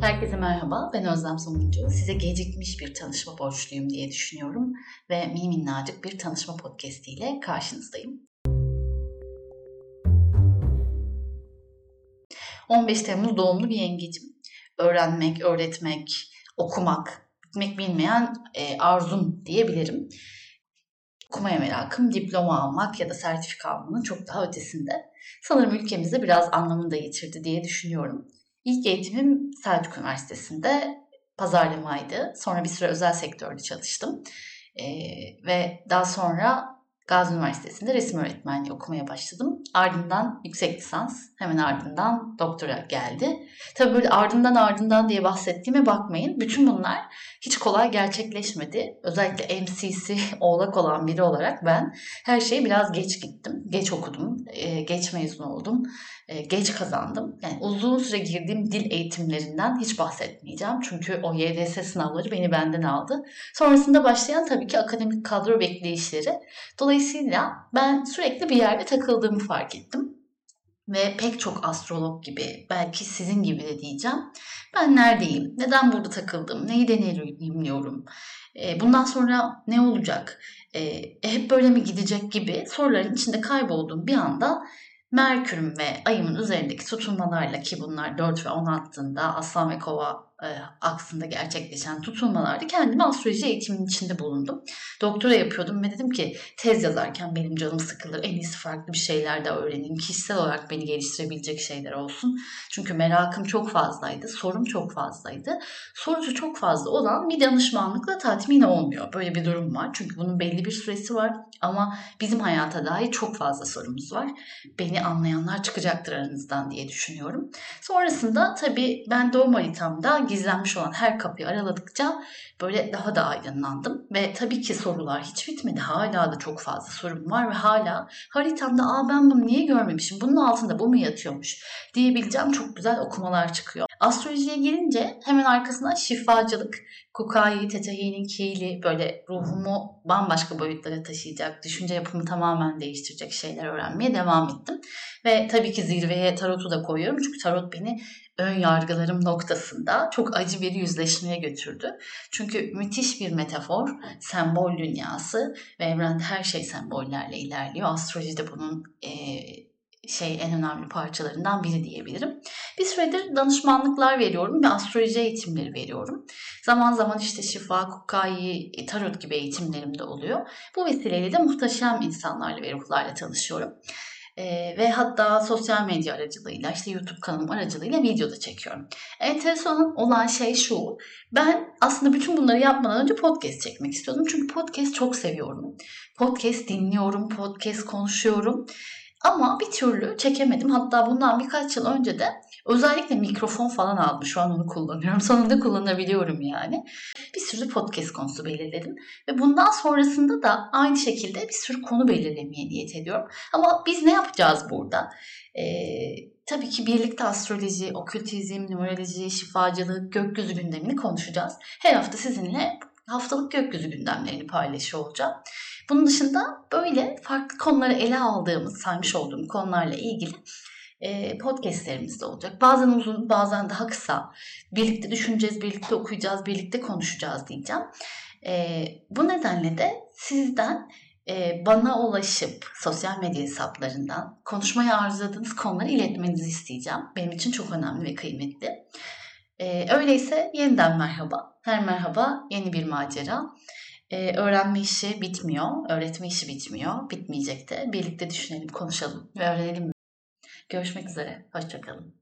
Herkese merhaba, ben Özlem Somuncu. Size gecikmiş bir tanışma borçluyum diye düşünüyorum ve minnacık bir tanışma podcast ile karşınızdayım. 15 Temmuz doğumlu bir yengecim. Öğrenmek, öğretmek, okumak, bitmek bilmeyen e, arzum diyebilirim. Okumaya merakım, diploma almak ya da sertifika almanın çok daha ötesinde. Sanırım ülkemizde biraz anlamını da yitirdi diye düşünüyorum. İlk eğitimim Selçuk Üniversitesi'nde pazarlamaydı. Sonra bir süre özel sektörde çalıştım. Ee, ve daha sonra Gazi Üniversitesi'nde resim öğretmenliği okumaya başladım. Ardından yüksek lisans, hemen ardından doktora geldi. Tabii böyle ardından ardından diye bahsettiğime bakmayın. Bütün bunlar hiç kolay gerçekleşmedi. Özellikle MCC oğlak olan biri olarak ben her şeyi biraz geç gittim. Geç okudum, e, geç mezun oldum, e, geç kazandım. Yani uzun süre girdiğim dil eğitimlerinden hiç bahsetmeyeceğim. Çünkü o YDS sınavları beni benden aldı. Sonrasında başlayan tabii ki akademik kadro bekleyişleri. Dolayısıyla ben sürekli bir yerde takıldığımı fark ettim ve pek çok astrolog gibi belki sizin gibi de diyeceğim. Ben neredeyim? Neden burada takıldım? Neyi deneyimliyorum? E, bundan sonra ne olacak? E, hep böyle mi gidecek gibi soruların içinde kaybolduğum bir anda Merkür'ün ve ayımın üzerindeki tutulmalarla ki bunlar 4 ve 10 hattında Aslan ve Kova e, aksında gerçekleşen tutulmalarda kendimi astroloji eğitiminin içinde bulundum. Doktora yapıyordum ve dedim ki tez yazarken benim canım sıkılır. En iyisi farklı bir şeyler de öğreneyim. Kişisel olarak beni geliştirebilecek şeyler olsun. Çünkü merakım çok fazlaydı. Sorum çok fazlaydı. Sorusu çok fazla olan bir danışmanlıkla tatmin olmuyor. Böyle bir durum var. Çünkü bunun belli bir süresi var. Ama bizim hayata dair çok fazla sorumuz var. Beni anlayanlar çıkacaktır aranızdan diye düşünüyorum. Sonrasında tabii ben doğum haritamda gizlenmiş olan her kapıyı araladıkça böyle daha da aydınlandım. Ve tabii ki sorular hiç bitmedi. Hala da çok fazla sorum var ve hala haritamda aa ben bunu niye görmemişim, bunun altında bu mu yatıyormuş diyebileceğim çok güzel okumalar çıkıyor. Astrolojiye gelince hemen arkasından şifacılık, Kukai, Tetahi'nin Kili böyle ruhumu bambaşka boyutlara taşıyacak, düşünce yapımı tamamen değiştirecek şeyler öğrenmeye devam ettim. Ve tabii ki zirveye tarotu da koyuyorum çünkü tarot beni ön yargılarım noktasında çok acı bir yüzleşmeye götürdü. Çünkü müthiş bir metafor, sembol dünyası ve evrende her şey sembollerle ilerliyor. Astroloji de bunun e, şey en önemli parçalarından biri diyebilirim. Bir süredir danışmanlıklar veriyorum ve astroloji eğitimleri veriyorum. Zaman zaman işte şifa, kukayi, tarot gibi eğitimlerim de oluyor. Bu vesileyle de muhteşem insanlarla ve ruhlarla tanışıyorum. Ee, ve hatta sosyal medya aracılığıyla işte YouTube kanalım aracılığıyla video da çekiyorum. Enteresan olan şey şu. Ben aslında bütün bunları yapmadan önce podcast çekmek istiyordum. Çünkü podcast çok seviyorum. Podcast dinliyorum, podcast konuşuyorum. Ama bir türlü çekemedim. Hatta bundan birkaç yıl önce de özellikle mikrofon falan aldım. Şu an onu kullanıyorum. Sonunda kullanabiliyorum yani. Bir sürü podcast konusu belirledim. Ve bundan sonrasında da aynı şekilde bir sürü konu belirlemeye niyet ediyorum. Ama biz ne yapacağız burada? Ee, tabii ki birlikte astroloji, okültizm, numeroloji, şifacılık, gökyüzü gündemini konuşacağız. Her hafta sizinle haftalık gökyüzü gündemlerini paylaşıyor olacağım. Bunun dışında böyle farklı konuları ele aldığımız, saymış olduğum konularla ilgili e, podcastlerimiz de olacak. Bazen uzun, bazen daha kısa. Birlikte düşüneceğiz, birlikte okuyacağız, birlikte konuşacağız diyeceğim. E, bu nedenle de sizden e, bana ulaşıp sosyal medya hesaplarından konuşmayı arzuladığınız konuları iletmenizi isteyeceğim. Benim için çok önemli ve kıymetli. E, öyleyse yeniden merhaba. Her merhaba yeni bir macera. Ee, öğrenme işi bitmiyor, öğretme işi bitmiyor, bitmeyecek de. Birlikte düşünelim, konuşalım ve öğrenelim. Görüşmek üzere, hoşçakalın.